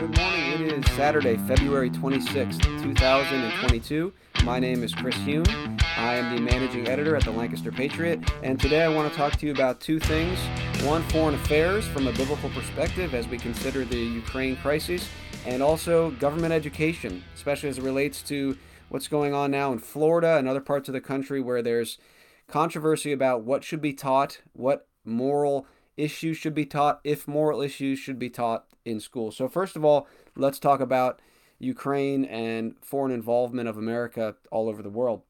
Good morning. It is Saturday, February 26th, 2022. My name is Chris Hume. I am the managing editor at the Lancaster Patriot, and today I want to talk to you about two things. One, foreign affairs from a biblical perspective as we consider the Ukraine crisis, and also government education, especially as it relates to what's going on now in Florida and other parts of the country where there's controversy about what should be taught, what moral issues should be taught, if moral issues should be taught in school. So, first of all, let's talk about Ukraine and foreign involvement of America all over the world.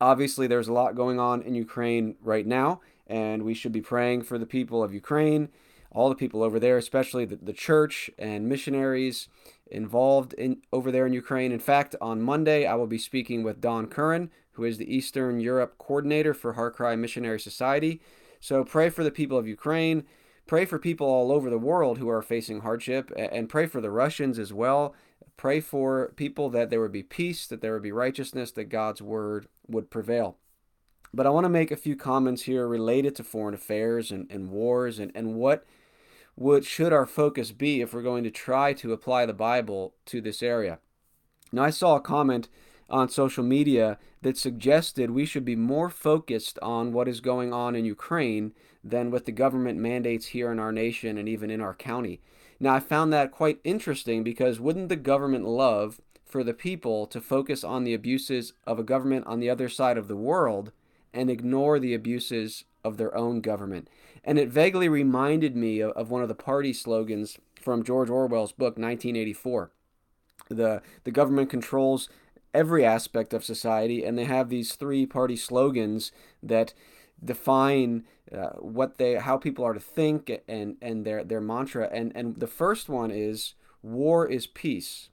Obviously, there's a lot going on in Ukraine right now, and we should be praying for the people of Ukraine, all the people over there, especially the, the church and missionaries involved in over there in Ukraine. In fact, on Monday, I will be speaking with Don Curran, who is the Eastern Europe coordinator for Heart Cry Missionary Society. So pray for the people of Ukraine. Pray for people all over the world who are facing hardship and pray for the Russians as well. Pray for people that there would be peace, that there would be righteousness, that God's word would prevail. But I want to make a few comments here related to foreign affairs and, and wars and, and what would should our focus be if we're going to try to apply the Bible to this area. Now I saw a comment on social media that suggested we should be more focused on what is going on in Ukraine than with the government mandates here in our nation and even in our county. Now, I found that quite interesting because wouldn't the government love for the people to focus on the abuses of a government on the other side of the world and ignore the abuses of their own government? And it vaguely reminded me of, one of the party slogans from George Orwell's book, 1984. The, the government controls every aspect of society, and they have these three party slogans that define uh, what they how people are to think and and their their mantra. And and the first one is war is peace.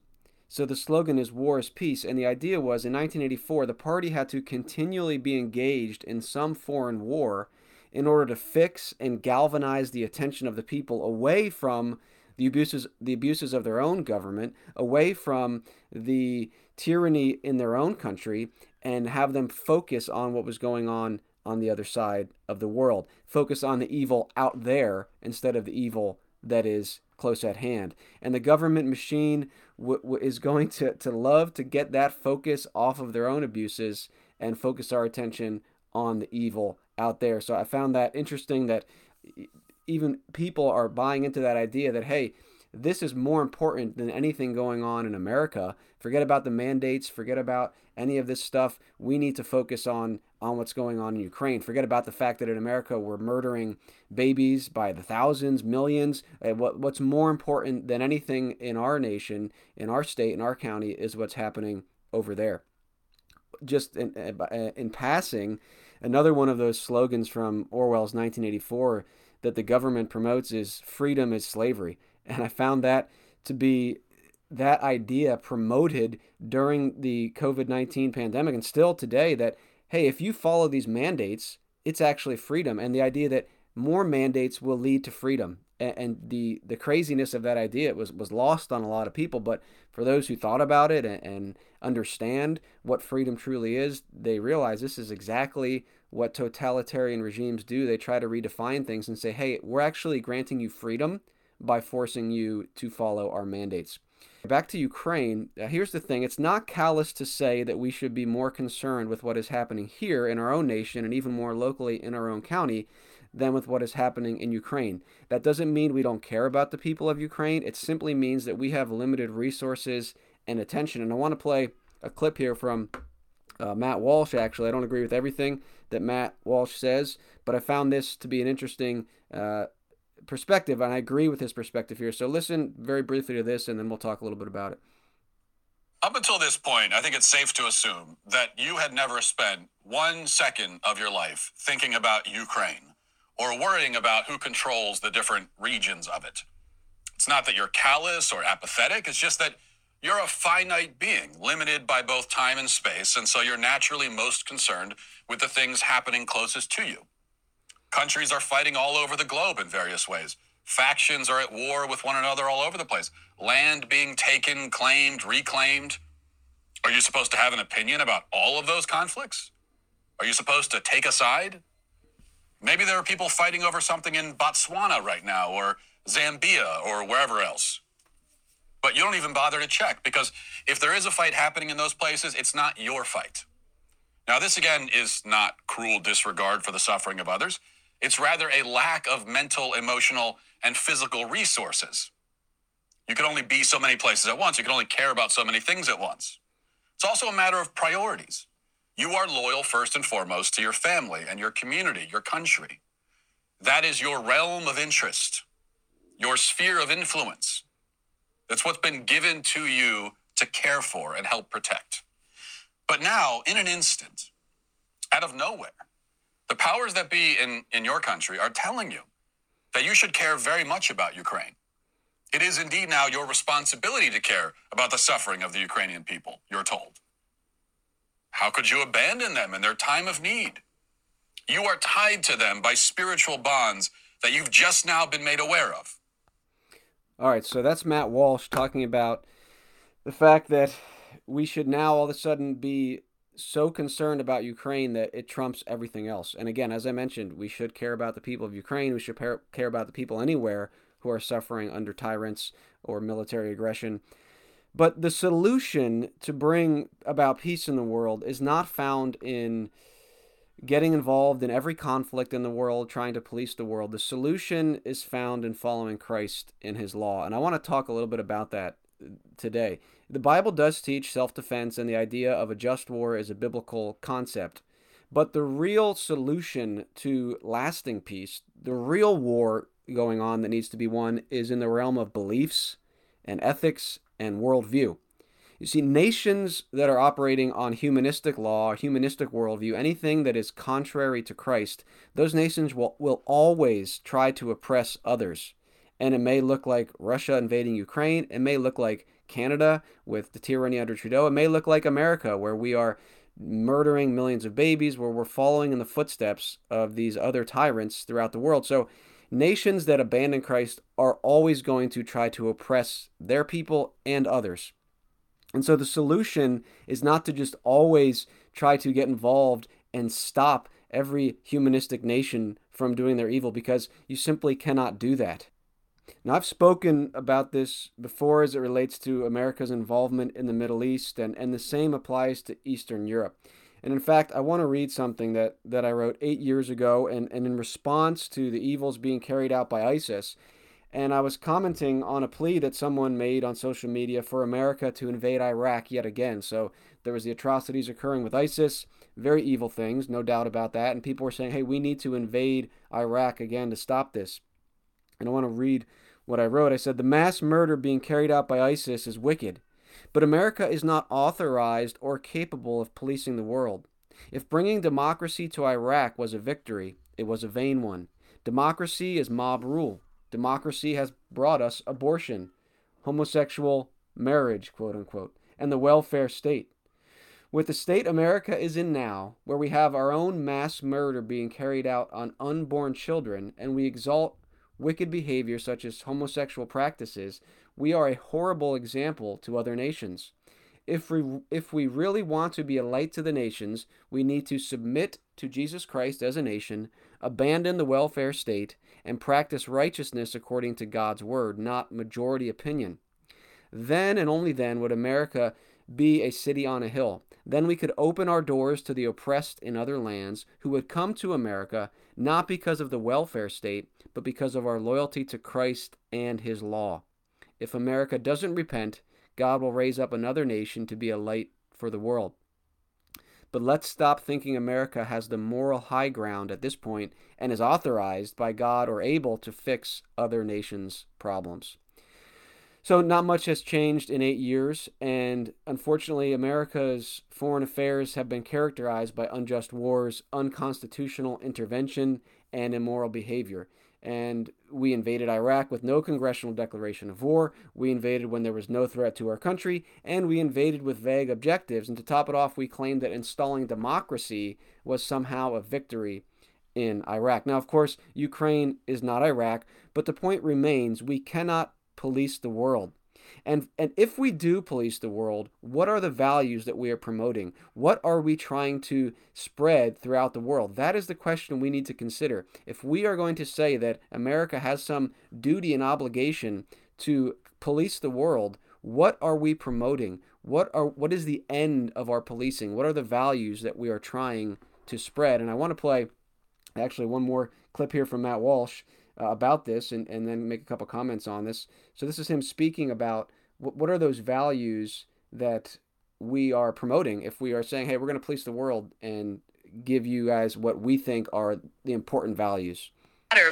So the slogan is war is peace. And the idea was in 1984 the party had to continually be engaged in some foreign war in order to fix and galvanize the attention of the people away from the abuses the abuses of their own government, away from the tyranny in their own country, and have them focus on what was going on on the other side of the world. Focus on the evil out there instead of the evil that is close at hand. And the government machine w- w- is going to, to love to get that focus off of their own abuses and focus our attention on the evil out there. So I found that interesting that even people are buying into that idea that hey this is more important than anything going on in America. Forget about the mandates, forget about any of this stuff. We need to focus on on what's going on in Ukraine. Forget about the fact that in America we're murdering babies by the thousands, millions. Uh, what what's more important than anything in our nation, in our state, in our county is what's happening over there. Just in, uh, uh, in passing, another one of those slogans from Orwell's 1984 that the government promotes is freedom is slavery. And I found that to be that idea promoted during the COVID 19 pandemic and still today that, hey, if you follow these mandates, it's actually freedom. And the idea that more mandates will lead to freedom. And the, the craziness of that idea was, was lost on a lot of people. But for those who thought about it and, and understand what freedom truly is, they realize this is exactly what totalitarian regimes do. They try to redefine things and say, hey, we're actually granting you freedom by forcing you to follow our mandates. Back to Ukraine, uh, here's the thing it's not callous to say that we should be more concerned with what is happening here in our own nation and even more locally in our own county than with what is happening in Ukraine. That doesn't mean we don't care about the people of Ukraine, it simply means that we have limited resources and attention. And I want to play a clip here from uh, Matt Walsh, actually. I don't agree with everything that Matt Walsh says, but I found this to be an interesting uh, perspective, and I agree with his perspective here. So listen very briefly to this, and then we'll talk a little bit about it. Up until this point, I think it's safe to assume that you had never spent one second of your life thinking about Ukraine or worrying about who controls the different regions of it. It's not that you're callous or apathetic, it's just that you're a finite being, limited by both time and space, and so you're naturally most concerned with the things happening closest to you. Countries are fighting all over the globe in various ways. Factions are at war with one another all over the place. Land being taken, claimed, reclaimed. Are you supposed to have an opinion about all of those conflicts? Are you supposed to take a side? Maybe there are people fighting over something in Botswana right now, or Zambia, or wherever else. But you don't even bother to check because if there is a fight happening in those places, it's not your fight. Now, this again is not cruel disregard for the suffering of others. It's rather a lack of mental, emotional, and physical resources. You can only be so many places at once. You can only care about so many things at once. It's also a matter of priorities. You are loyal first and foremost to your family and your community, your country. That is your realm of interest, your sphere of influence. That's what's been given to you to care for and help protect. But now, in an instant, out of nowhere, the powers that be in, in your country are telling you that you should care very much about Ukraine. It is indeed now your responsibility to care about the suffering of the Ukrainian people, you're told. How could you abandon them in their time of need? You are tied to them by spiritual bonds that you've just now been made aware of. All right, so that's Matt Walsh talking about the fact that we should now all of a sudden be so concerned about Ukraine that it trumps everything else. And again, as I mentioned, we should care about the people of Ukraine. We should care about the people anywhere who are suffering under tyrants or military aggression. But the solution to bring about peace in the world is not found in getting involved in every conflict in the world, trying to police the world. The solution is found in following Christ in his law. And I want to talk a little bit about that uh, today. The Bible does teach self defense, and the idea of a just war is a biblical concept. But the real solution to lasting peace, the real war going on that needs to be won, is in the realm of beliefs and ethics and worldview. You see, nations that are operating on humanistic law, humanistic worldview, anything that is contrary to Christ, those nations will, will always try to oppress others. And it may look like Russia invading Ukraine. It may look like Canada with the tyranny under Trudeau. It may look like America, where we are murdering millions of babies, where we're following in the footsteps of these other tyrants throughout the world. So, nations that abandon Christ are always going to try to oppress their people and others. And so, the solution is not to just always try to get involved and stop every humanistic nation from doing their evil because you simply cannot do that. Now, I've spoken about this before as it relates to America's involvement in the Middle East, and, and the same applies to Eastern Europe. And in fact, I want to read something that, that I wrote eight years ago, and, and in response to the evils being carried out by ISIS. And I was commenting on a plea that someone made on social media for America to invade Iraq yet again. So there was the atrocities occurring with ISIS, very evil things, no doubt about that. And people were saying, hey, we need to invade Iraq again to stop this. And I want to read what I wrote. I said, The mass murder being carried out by ISIS is wicked, but America is not authorized or capable of policing the world. If bringing democracy to Iraq was a victory, it was a vain one. Democracy is mob rule. Democracy has brought us abortion, homosexual marriage, quote unquote, and the welfare state. With the state America is in now, where we have our own mass murder being carried out on unborn children, and we exalt wicked behavior such as homosexual practices, we are a horrible example to other nations. If we, if we really want to be a light to the nations, we need to submit to Jesus Christ as a nation, abandon the welfare state, and practice righteousness according to God's word, not majority opinion. Then and only then would America be a city on a hill. Then we could open our doors to the oppressed in other lands who would come to America not because of the welfare state, but because of our loyalty to Christ and his law. If America doesn't repent, God will raise up another nation to be a light for the world. But let's stop thinking America has the moral high ground at this point and is authorized by God or able to fix other nations' problems. So, not much has changed in eight years, and unfortunately, America's foreign affairs have been characterized by unjust wars, unconstitutional intervention, and immoral behavior. And we invaded Iraq with no congressional declaration of war. We invaded when there was no threat to our country, and we invaded with vague objectives. And to top it off, we claimed that installing democracy was somehow a victory in Iraq. Now, of course, Ukraine is not Iraq, but the point remains we cannot police the world. And, and if we do police the world, what are the values that we are promoting? What are we trying to spread throughout the world? That is the question we need to consider. If we are going to say that America has some duty and obligation to police the world, what are we promoting? What are what is the end of our policing? What are the values that we are trying to spread? And I want to play actually one more clip here from Matt Walsh uh, about this and, and then make a couple comments on this. So this is him speaking about what, what are those values that we are promoting if we are saying, hey, we're going to police the world and give you guys what we think are the important values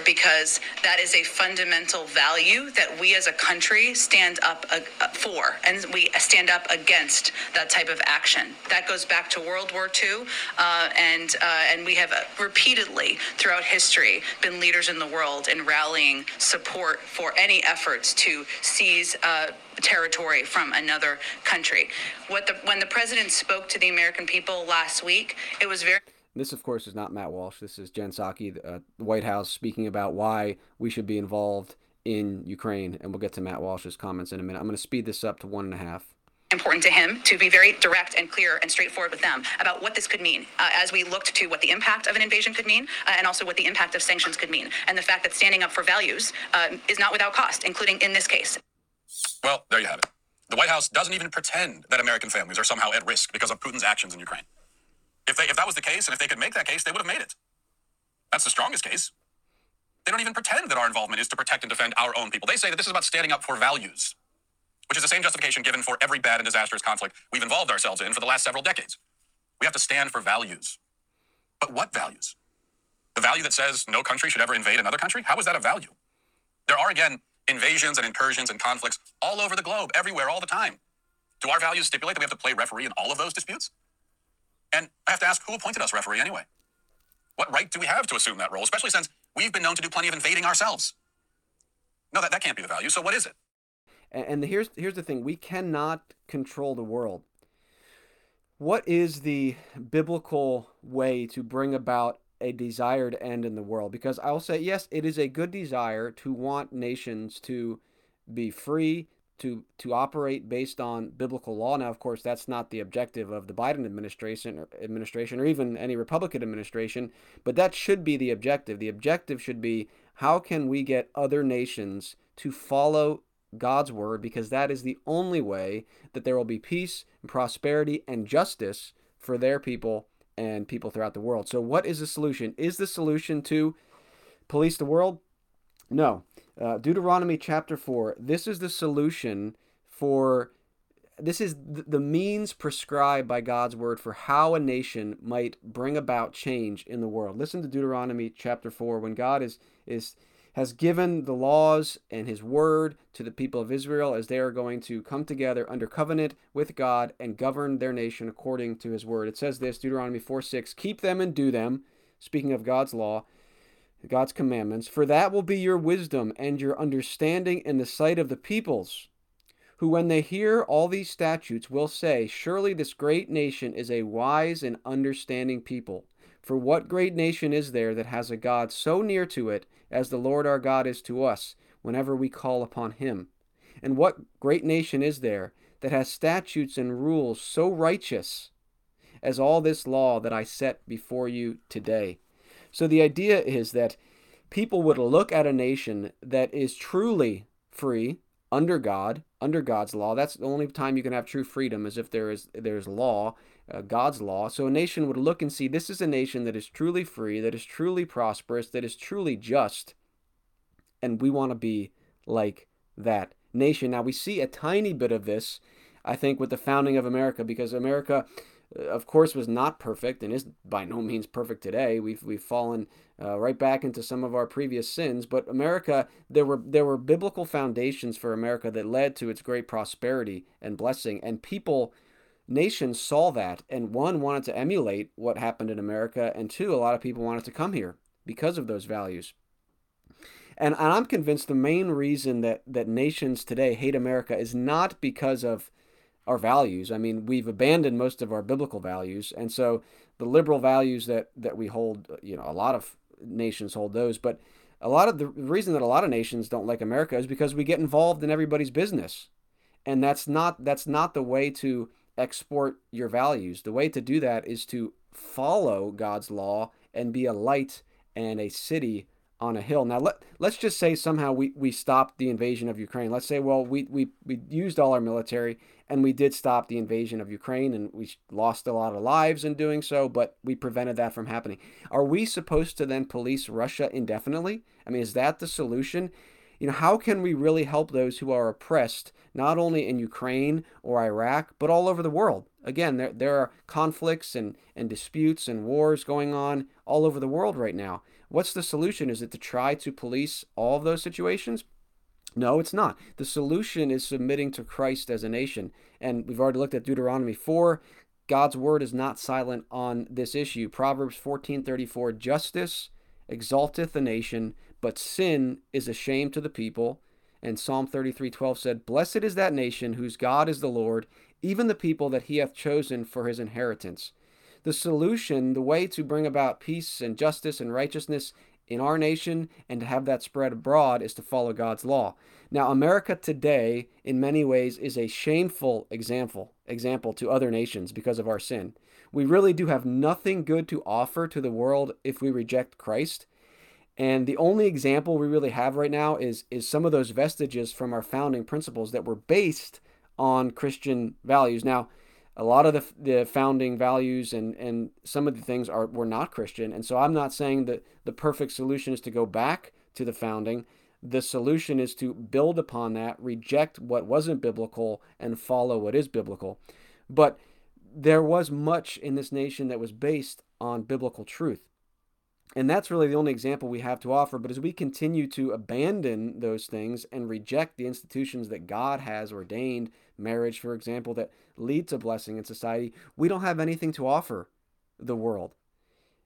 because that is a fundamental value that we as a country stand up for and we stand up against that type of action. That goes back to world war ii uh, and uh, and we have repeatedly throughout history been leaders in the world in rallying support for any efforts to seize uh, territory from another country. What the when the president spoke to the american people last week it was very this, of course, is not Matt Walsh. This is Jen Psaki, uh, the White House, speaking about why we should be involved in Ukraine. And we'll get to Matt Walsh's comments in a minute. I'm going to speed this up to one and a half important to him to be very direct and clear and straightforward with them about what this could mean uh, as we looked to what the impact of an invasion could mean uh, and also what the impact of sanctions could mean and the fact that standing up for values uh, is not without cost including in this case well there you have it the white house doesn't even pretend that american families are somehow at risk because of putin's actions in ukraine if, they, if that was the case, and if they could make that case, they would have made it. That's the strongest case. They don't even pretend that our involvement is to protect and defend our own people. They say that this is about standing up for values, which is the same justification given for every bad and disastrous conflict we've involved ourselves in for the last several decades. We have to stand for values. But what values? The value that says no country should ever invade another country? How is that a value? There are, again, invasions and incursions and conflicts all over the globe, everywhere, all the time. Do our values stipulate that we have to play referee in all of those disputes? And I have to ask who appointed us referee anyway? What right do we have to assume that role, especially since we've been known to do plenty of invading ourselves? No, that, that can't be the value. So what is it? And, and here's here's the thing: we cannot control the world. What is the biblical way to bring about a desired end in the world? Because I'll say yes, it is a good desire to want nations to be free, to to operate based on biblical law. Now, of course, that's not the objective of the Biden administration or administration or even any Republican administration, but that should be the objective. The objective should be how can we get other nations to follow God's word because that is the only way that there will be peace and prosperity and justice for their people and people throughout the world. So what is the solution? Is the solution to police the world? No. Uh, Deuteronomy chapter 4. This is the solution for, this is the means prescribed by God's word for how a nation might bring about change in the world. Listen to Deuteronomy chapter 4 when God is, is, has given the laws and his word to the people of Israel as they are going to come together under covenant with God and govern their nation according to his word. It says this Deuteronomy 4 6 Keep them and do them, speaking of God's law God's commandments, for that will be your wisdom and your understanding in the sight of the peoples, who, when they hear all these statutes, will say, Surely this great nation is a wise and understanding people. For what great nation is there that has a God so near to it as the Lord our God is to us whenever we call upon him? And what great nation is there that has statutes and rules so righteous as all this law that I set before you today? So the idea is that people would look at a nation that is truly free under God, under God's law. That's the only time you can have true freedom is if there is there's law, uh, God's law. So a nation would look and see this is a nation that is truly free, that is truly prosperous, that is truly just. And we want to be like that nation. Now we see a tiny bit of this I think with the founding of America because America of course, was not perfect and is by no means perfect today. We've we've fallen uh, right back into some of our previous sins. But America, there were there were biblical foundations for America that led to its great prosperity and blessing, and people. Nations saw that, and one wanted to emulate what happened in America, and two, a lot of people wanted to come here because of those values. And, and I'm convinced the main reason that, that nations today hate America is not because of our values. I mean, we've abandoned most of our biblical values, and so the liberal values that that we hold, you know, a lot of nations hold those, but a lot of the reason that a lot of nations don't like America is because we get involved in everybody's business. And that's not that's not the way to export your values. The way to do that is to follow God's law and be a light and a city on a hill. Now let let's just say somehow we, we stopped the invasion of Ukraine. Let's say well we, we we used all our military and we did stop the invasion of Ukraine and we lost a lot of lives in doing so, but we prevented that from happening. Are we supposed to then police Russia indefinitely? I mean, is that the solution? You know, how can we really help those who are oppressed not only in Ukraine or Iraq, but all over the world? Again, there, there are conflicts and, and disputes and wars going on all over the world right now. What's the solution? Is it to try to police all of those situations? No, it's not. The solution is submitting to Christ as a nation. And we've already looked at Deuteronomy 4. God's word is not silent on this issue. Proverbs 14:34 Justice exalteth a nation, but sin is a shame to the people. And Psalm 33:12 said, "Blessed is that nation whose God is the Lord, even the people that he hath chosen for his inheritance." the solution, the way to bring about peace and justice and righteousness in our nation and to have that spread abroad is to follow God's law. Now, America today, in many ways, is a shameful example example to other nations because of our sin. We really do have nothing good to offer to the world if we reject Christ. And the only example we really have right now is is some of those vestiges from our founding principles that were based on Christian values. Now, a lot of the, the founding values and, and some of the things are were not Christian. And so I'm not saying that the perfect solution is to go back to the founding. The solution is to build upon that, reject what wasn't biblical, and follow what is biblical. But there was much in this nation that was based on biblical truth. And that's really the only example we have to offer. But as we continue to abandon those things and reject the institutions that God has ordained, marriage, for example, that lead to blessing in society, we don't have anything to offer the world.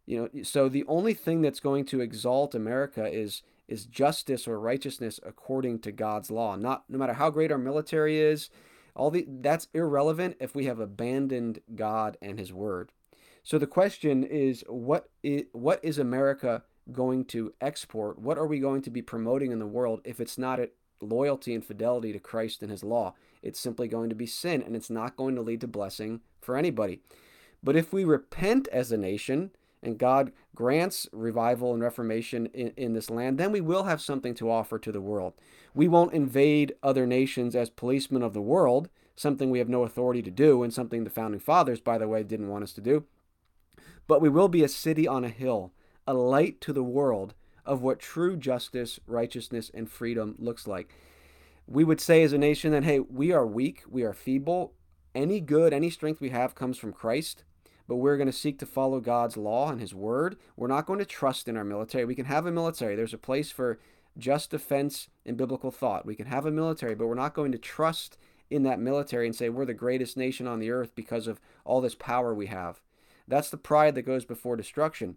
You know, so the only thing that's going to exalt America is is justice or righteousness according to God's law. Not no matter how great our military is, all the that's irrelevant if we have abandoned God and his word. So the question is what is, what is America going to export? What are we going to be promoting in the world if it's not loyalty and fidelity to Christ and his law? It's simply going to be sin and it's not going to lead to blessing for anybody. But if we repent as a nation and God grants revival and reformation in, in this land, then we will have something to offer to the world. We won't invade other nations as policemen of the world, something we have no authority to do, and something the founding fathers, by the way, didn't want us to do. But we will be a city on a hill, a light to the world of what true justice, righteousness, and freedom looks like. We would say as a nation that, hey, we are weak, we are feeble. Any good, any strength we have comes from Christ, but we're going to seek to follow God's law and His word. We're not going to trust in our military. We can have a military, there's a place for just defense and biblical thought. We can have a military, but we're not going to trust in that military and say we're the greatest nation on the earth because of all this power we have. That's the pride that goes before destruction.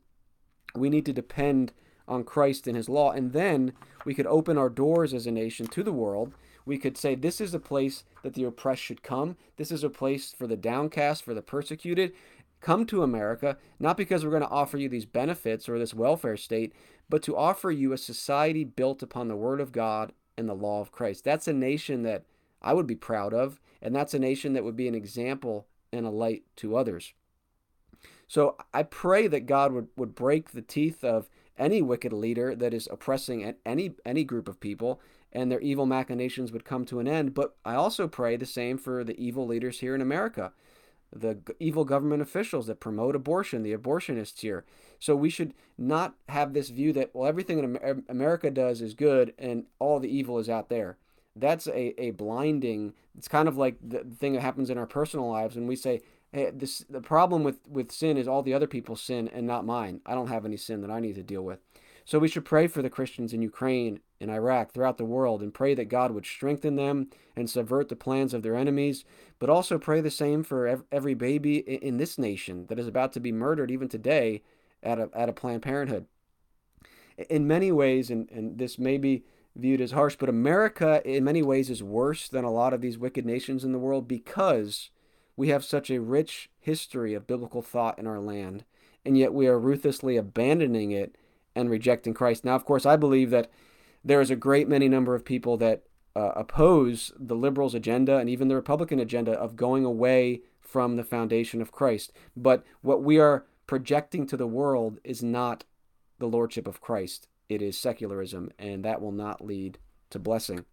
We need to depend on Christ and his law, and then we could open our doors as a nation to the world. We could say, This is a place that the oppressed should come. This is a place for the downcast, for the persecuted. Come to America, not because we're going to offer you these benefits or this welfare state, but to offer you a society built upon the Word of God and the law of Christ. That's a nation that I would be proud of, and that's a nation that would be an example and a light to others. So I pray that God would, would break the teeth of any wicked leader that is oppressing any any group of people and their evil machinations would come to an end. But I also pray the same for the evil leaders here in America, the evil government officials that promote abortion, the abortionists here. So we should not have this view that, well, everything in America does is good and all the evil is out there. That's a, a blinding, it's kind of like the thing that happens in our personal lives when we say, Eh, this the problem with with sin is all the other people's sin and not mine. I don't have any sin that I need to deal with. So we should pray for the Christians in Ukraine, in Iraq, throughout the world, and pray that God would strengthen them and subvert the plans of their enemies. But also pray the same for every baby in this nation that is about to be murdered even today at a, at a Planned Parenthood. In many ways, and, and this may be viewed as harsh, but America in many ways is worse than a lot of these wicked nations in the world because we have such a rich history of biblical thought in our land, and yet we are ruthlessly abandoning it and rejecting Christ. Now, of course, I believe that there is a great many number of people that uh, oppose the liberals' agenda and even the Republican agenda of going away from the foundation of Christ. But what we are projecting to the world is not the lordship of Christ. it is secularism, and that will not lead to blessing.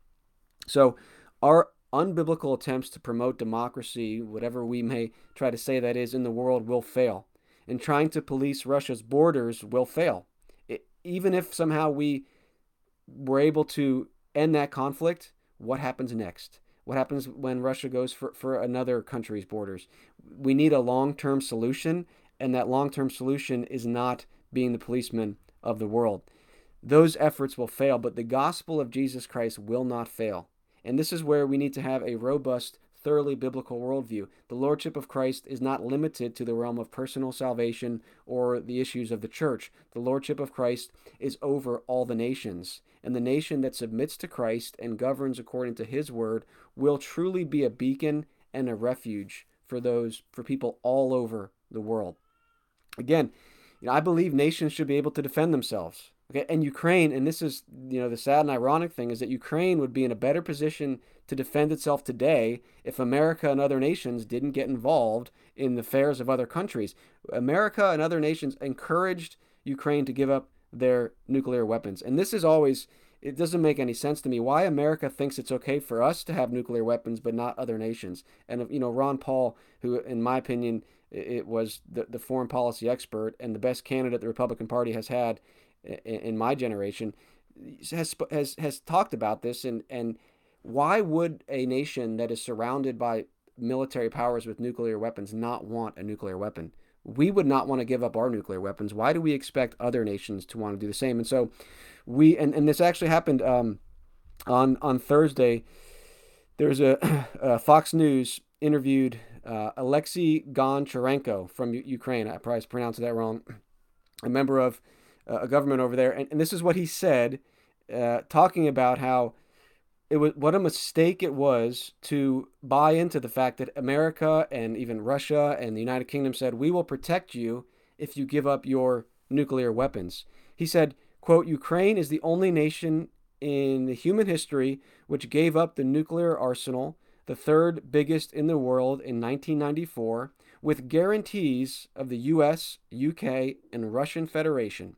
So, our unbiblical attempts to promote democracy, whatever we may try to say that is, in the world will fail. And trying to police Russia's borders will fail. It, even if somehow we were able to end that conflict, what happens next? What happens when Russia goes for, for another country's borders? We need a long term solution, and that long term solution is not being the policeman of the world. Those efforts will fail, but the gospel of Jesus Christ will not fail. And this is where we need to have a robust, thoroughly biblical worldview. The Lordship of Christ is not limited to the realm of personal salvation or the issues of the church. The Lordship of Christ is over all the nations. And the nation that submits to Christ and governs according to his word will truly be a beacon and a refuge for those, for people all over the world. Again, you know, I believe nations should be able to defend themselves. Okay, and Ukraine, and this is you know the sad and ironic thing is that Ukraine would be in a better position to defend itself today if America and other nations didn't get involved in the affairs of other countries. America and other nations encouraged Ukraine to give up their nuclear weapons, and this is always it doesn't make any sense to me why America thinks it's okay for us to have nuclear weapons but not other nations. And you know Ron Paul, who in my opinion it was the, the foreign policy expert and the best candidate the Republican Party has had in my generation has has has talked about this and and why would a nation that is surrounded by military powers with nuclear weapons not want a nuclear weapon? We would not want to give up our nuclear weapons. Why do we expect other nations to want to do the same? And so we and, and this actually happened um, on on Thursday. There's a, a Fox News interviewed uh, Alexei Goncharenko from U- Ukraine. I probably pronounced that wrong. A member of a government over there, and, and this is what he said, uh, talking about how it was what a mistake it was to buy into the fact that America and even Russia and the United Kingdom said we will protect you if you give up your nuclear weapons. He said, quote, Ukraine is the only nation in human history which gave up the nuclear arsenal, the third biggest in the world in 1994, with guarantees of the US, UK, and Russian Federation.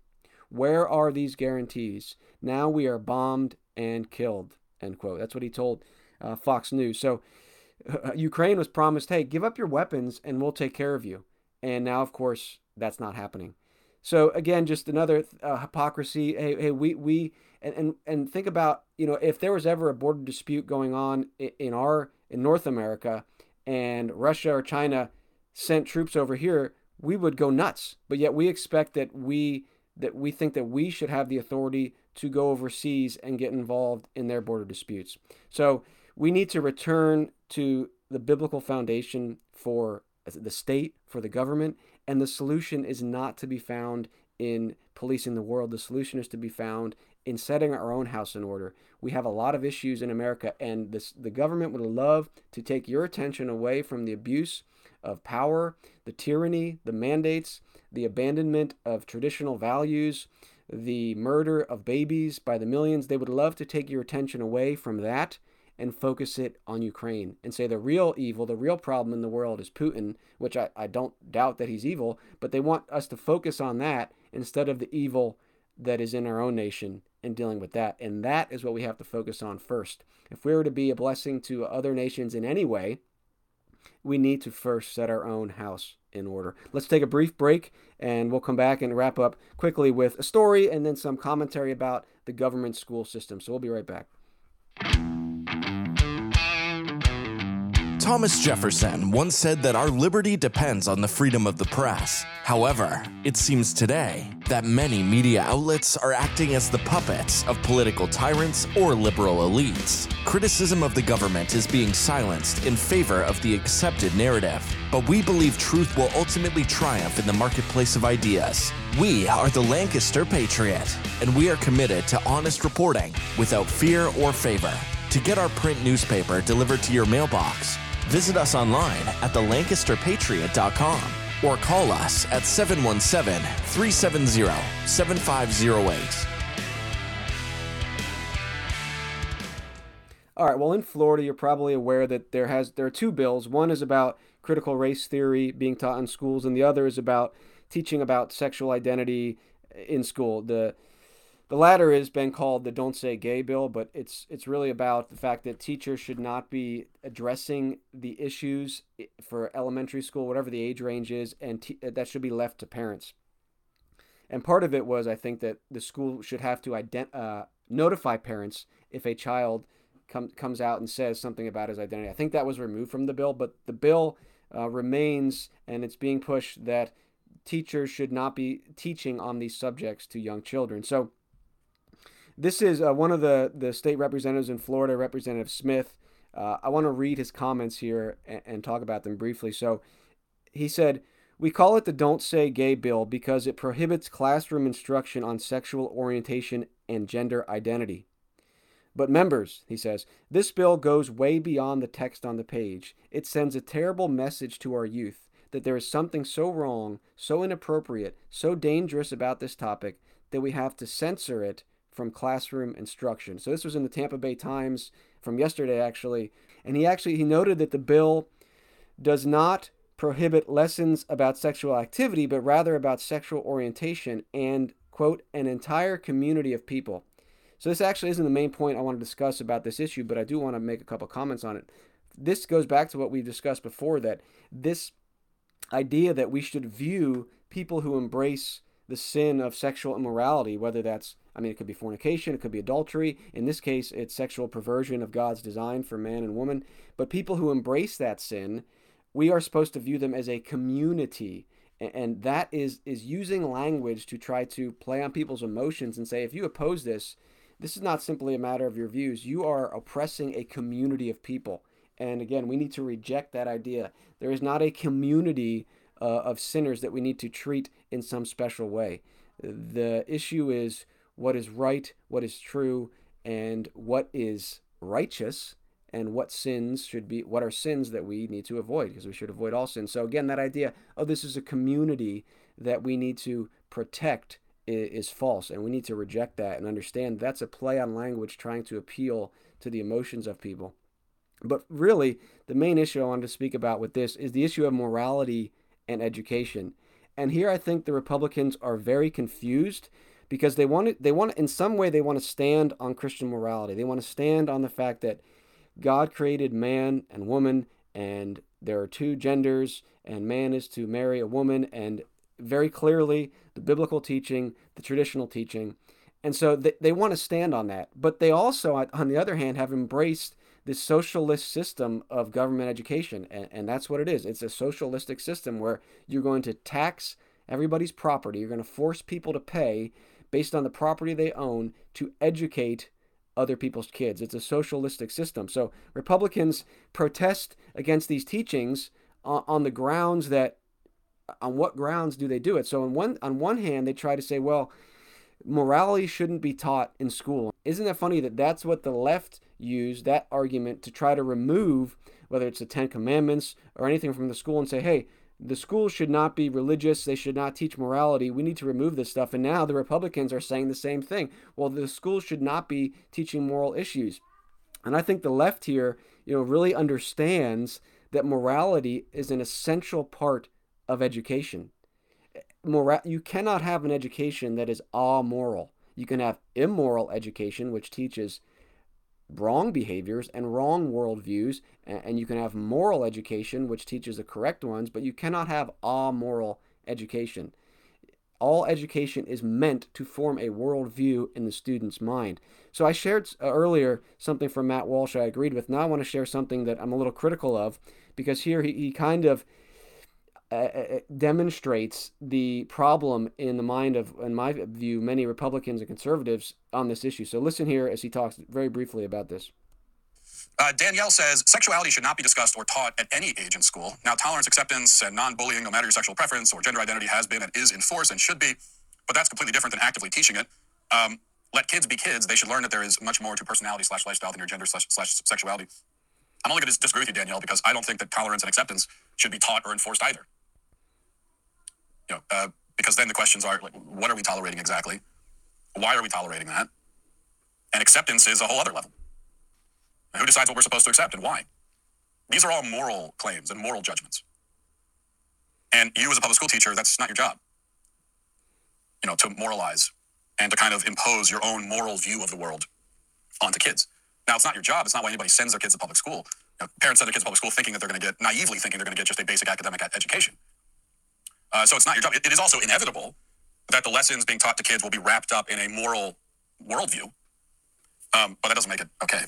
Where are these guarantees? Now we are bombed and killed. End quote. That's what he told uh, Fox News. So uh, Ukraine was promised, hey, give up your weapons and we'll take care of you. And now, of course, that's not happening. So again, just another uh, hypocrisy. Hey, hey, we we and, and and think about you know if there was ever a border dispute going on in, in our in North America, and Russia or China sent troops over here, we would go nuts. But yet we expect that we that we think that we should have the authority to go overseas and get involved in their border disputes. So we need to return to the biblical foundation for the state, for the government, and the solution is not to be found in policing the world. The solution is to be found in setting our own house in order. We have a lot of issues in America, and this, the government would love to take your attention away from the abuse of power, the tyranny, the mandates, the abandonment of traditional values, the murder of babies by the millions. They would love to take your attention away from that and focus it on Ukraine and say the real evil, the real problem in the world is Putin, which I, I don't doubt that he's evil, but they want us to focus on that instead of the evil that is in our own nation and dealing with that. And that is what we have to focus on first. If we were to be a blessing to other nations in any way, we need to first set our own house in order. Let's take a brief break and we'll come back and wrap up quickly with a story and then some commentary about the government school system. So we'll be right back. Thomas Jefferson once said that our liberty depends on the freedom of the press. However, it seems today that many media outlets are acting as the puppets of political tyrants or liberal elites. Criticism of the government is being silenced in favor of the accepted narrative. But we believe truth will ultimately triumph in the marketplace of ideas. We are the Lancaster Patriot, and we are committed to honest reporting without fear or favor. To get our print newspaper delivered to your mailbox, Visit us online at thelancasterpatriot.com or call us at 717 370 7508. All right. Well, in Florida, you're probably aware that there has there are two bills. One is about critical race theory being taught in schools, and the other is about teaching about sexual identity in school. The The latter has been called the "Don't Say Gay" bill, but it's it's really about the fact that teachers should not be addressing the issues for elementary school, whatever the age range is, and t- that should be left to parents. And part of it was, I think, that the school should have to ident- uh, notify parents if a child com- comes out and says something about his identity. I think that was removed from the bill, but the bill uh, remains, and it's being pushed that teachers should not be teaching on these subjects to young children. So this is uh, one of the, the state representatives in Florida, Representative Smith. Uh, I want to read his comments here and, and talk about them briefly. So he said, We call it the Don't Say Gay bill because it prohibits classroom instruction on sexual orientation and gender identity. But members, he says, this bill goes way beyond the text on the page. It sends a terrible message to our youth that there is something so wrong, so inappropriate, so dangerous about this topic that we have to censor it from classroom instruction. So this was in the Tampa Bay Times from yesterday actually, and he actually he noted that the bill does not prohibit lessons about sexual activity but rather about sexual orientation and quote an entire community of people. So this actually isn't the main point I want to discuss about this issue, but I do want to make a couple comments on it. This goes back to what we discussed before that this idea that we should view people who embrace the sin of sexual immorality, whether that's I mean, it could be fornication, it could be adultery. In this case, it's sexual perversion of God's design for man and woman. But people who embrace that sin, we are supposed to view them as a community. And that is, is using language to try to play on people's emotions and say, if you oppose this, this is not simply a matter of your views. You are oppressing a community of people. And again, we need to reject that idea. There is not a community uh, of sinners that we need to treat in some special way. The issue is what is right, what is true, and what is righteous, and what sins should be, what are sins that we need to avoid, because we should avoid all sins. So, again, that idea, oh, this is a community that we need to protect is, false, and we need to reject that and understand that's a play on language trying to appeal to the emotions of people. But really, the main issue I wanted to speak about with this is the issue of morality and education. And here I think the Republicans are very confused because they want to, they want in some way they want to stand on Christian morality. They want to stand on the fact that God created man and woman and there are two genders and man is to marry a woman and very clearly the biblical teaching, the traditional teaching. And so they, they want to stand on that. But they also, on the other hand, have embraced this socialist system of government education. And, and that's what it is it's a socialistic system where you're going to tax everybody's property, you're going to force people to pay based on the property they own to educate other people's kids. It's a socialistic system. So Republicans protest against these teachings on, on the grounds that on what grounds do they do it? So on one on one hand they try to say, well, morality shouldn't be taught in school. Isn't that funny that that's what the left used that argument to try to remove whether it's the 10 commandments or anything from the school and say, "Hey, the schools should not be religious. They should not teach morality. We need to remove this stuff. And now the Republicans are saying the same thing. Well, the schools should not be teaching moral issues. And I think the left here, you know, really understands that morality is an essential part of education. Moral, you cannot have an education that is amoral. You can have immoral education, which teaches wrong behaviors and wrong worldviews, and you can have moral education, which teaches the correct ones, but you cannot have amoral education. All education is meant to form a worldview in the student's mind. So I shared uh, earlier something from Matt Walsh I agreed with. Now I want to share something that I'm a little critical of because here he, he kind of uh, uh, demonstrates the problem in the mind of, in my view, many Republicans and conservatives on this issue. So listen here as he talks very briefly about this. Uh, Danielle says sexuality should not be discussed or taught at any age in school. Now, tolerance, acceptance, and non bullying, no matter your sexual preference or gender identity, has been and is in force and should be, but that's completely different than actively teaching it. Um, let kids be kids. They should learn that there is much more to personality slash lifestyle than your gender slash, slash sexuality. I'm only going to disagree with you, Danielle, because I don't think that tolerance and acceptance should be taught or enforced either you know, uh, because then the questions are like, what are we tolerating exactly? Why are we tolerating that? And acceptance is a whole other level. who decides what we're supposed to accept and why? These are all moral claims and moral judgments. And you, as a public school teacher, that's not your job. You know, to moralize and to kind of impose your own moral view of the world onto kids. Now, it's not your job. It's not why anybody sends their kids to public school. You know, parents send their kids to public school thinking that they're going to get, naively thinking they're going to get just a basic academic education. Uh, so it's not your job. It, it is also inevitable that the lessons being taught to kids will be wrapped up in a moral worldview. Um, but that doesn't make it okay.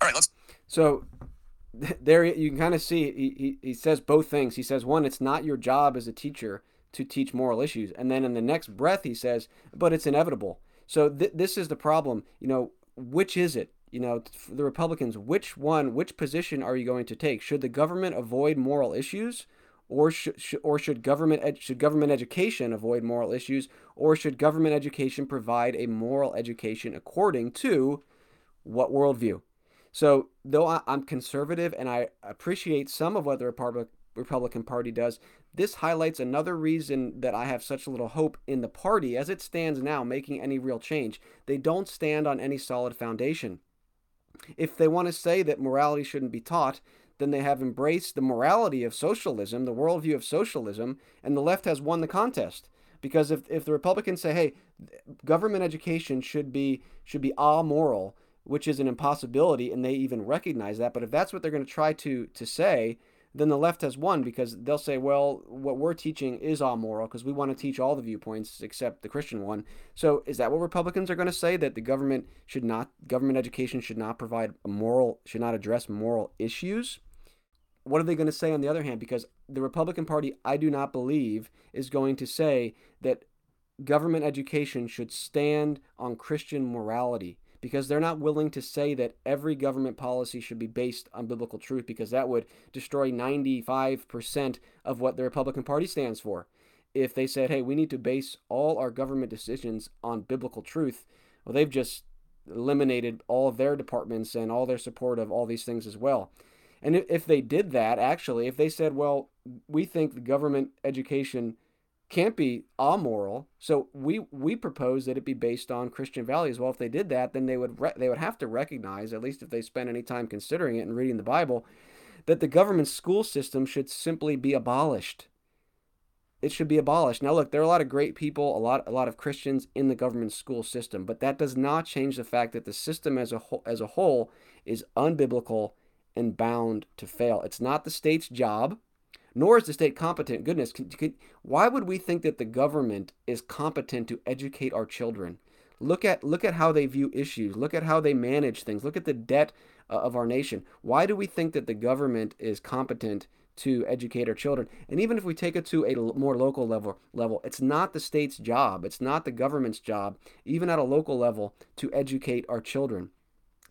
All right, let's. So there you can kind of see he, he, he says both things. He says, one, it's not your job as a teacher to teach moral issues. And then in the next breath, he says, but it's inevitable. So th- this is the problem. You know, which is it? You know, the Republicans, which one, which position are you going to take? Should the government avoid moral issues? Or should, sh- or should government ed- should government education avoid moral issues, or should government education provide a moral education according to what worldview? So, though I'm conservative and I appreciate some of what the Republic, Republican Party does, this highlights another reason that I have such little hope in the party as it stands now, making any real change. They don't stand on any solid foundation. If they want to say that morality shouldn't be taught, then they have embraced the morality of socialism, the worldview of socialism, and the left has won the contest. Because if, if the Republicans say, hey, government education should be should be amoral, which is an impossibility, and they even recognize that. But if that's what they're going to try to to say, then the left has won because they'll say, well, what we're teaching is all moral because we want to teach all the viewpoints except the Christian one. So is that what Republicans are going to say that the government should not government education should not provide moral should not address moral issues? What are they going to say on the other hand? Because the Republican Party, I do not believe, is going to say that government education should stand on Christian morality because they're not willing to say that every government policy should be based on biblical truth because that would destroy 95% of what the Republican Party stands for. If they said, hey, we need to base all our government decisions on biblical truth, well, they've just eliminated all of their departments and all their support of all these things as well. And if they did that, actually, if they said, well, we think the government education can't be amoral. So we we propose that it be based on Christian values. Well, if they did that, then they would re- they would have to recognize, at least if they spend any time considering it and reading the Bible, that the government school system should simply be abolished. It should be abolished. Now, look, there are a lot of great people, a lot a lot of Christians in the government school system, but that does not change the fact that the system as a whole, as a whole is unbiblical and bound to fail. It's not the state's job nor is the state competent. Goodness, can, can, why would we think that the government is competent to educate our children? Look at look at how they view issues. Look at how they manage things. Look at the debt uh, of our nation. Why do we think that the government is competent to educate our children? And even if we take it to a more local level, level, it's not the state's job. It's not the government's job, even at a local level, to educate our children.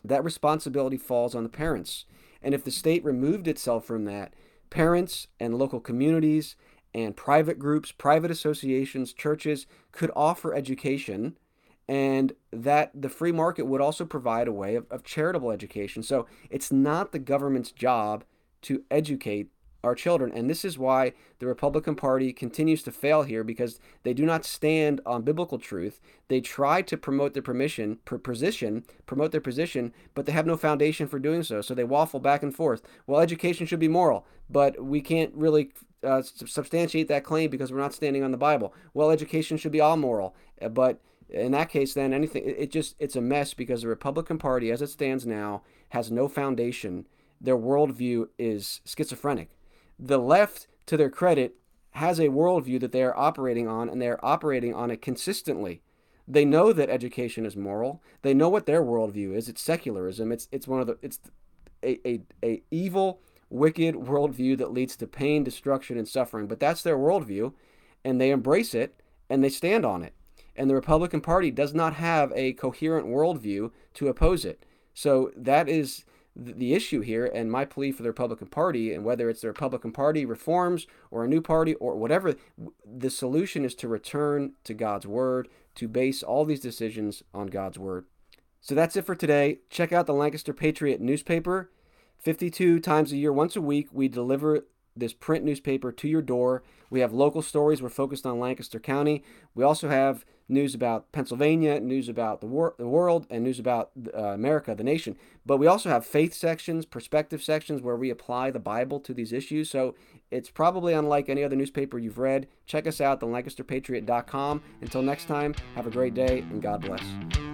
That responsibility falls on the parents. And if the state removed itself from that, Parents and local communities and private groups, private associations, churches could offer education, and that the free market would also provide a way of, of charitable education. So it's not the government's job to educate our children. And this is why the Republican Party continues to fail here because they do not stand on biblical truth. They try to promote their permission, per position, promote their position, but they have no foundation for doing so. So they waffle back and forth. Well, education should be moral, but we can't really uh, substantiate that claim because we're not standing on the Bible. Well, education should be all moral, uh, but in that case, then anything it just it's a mess because the Republican Party, as it stands now, has no foundation. Their worldview is schizophrenic the left, to their credit, has a worldview that they are operating on, and they are operating on it consistently. They know that education is moral. They know what their worldview is. It's secularism. It's it's one of the it's a, a, a evil, wicked worldview that leads to pain, destruction, and suffering. But that's their worldview, and they embrace it and they stand on it. And the Republican Party does not have a coherent worldview to oppose it. So that is the issue here and my plea for the Republican Party, and whether it's the Republican Party reforms or a new party or whatever, the solution is to return to God's Word, to base all these decisions on God's Word. So that's it for today. Check out the Lancaster Patriot newspaper. 52 times a year, once a week, we deliver this print newspaper to your door. We have local stories. We're focused on Lancaster County. We also have news about Pennsylvania, news about the, wor- the world, and news about uh, America, the nation. But we also have faith sections, perspective sections where we apply the Bible to these issues. So it's probably unlike any other newspaper you've read. Check us out, thelancasterpatriot.com. Until next time, have a great day and God bless.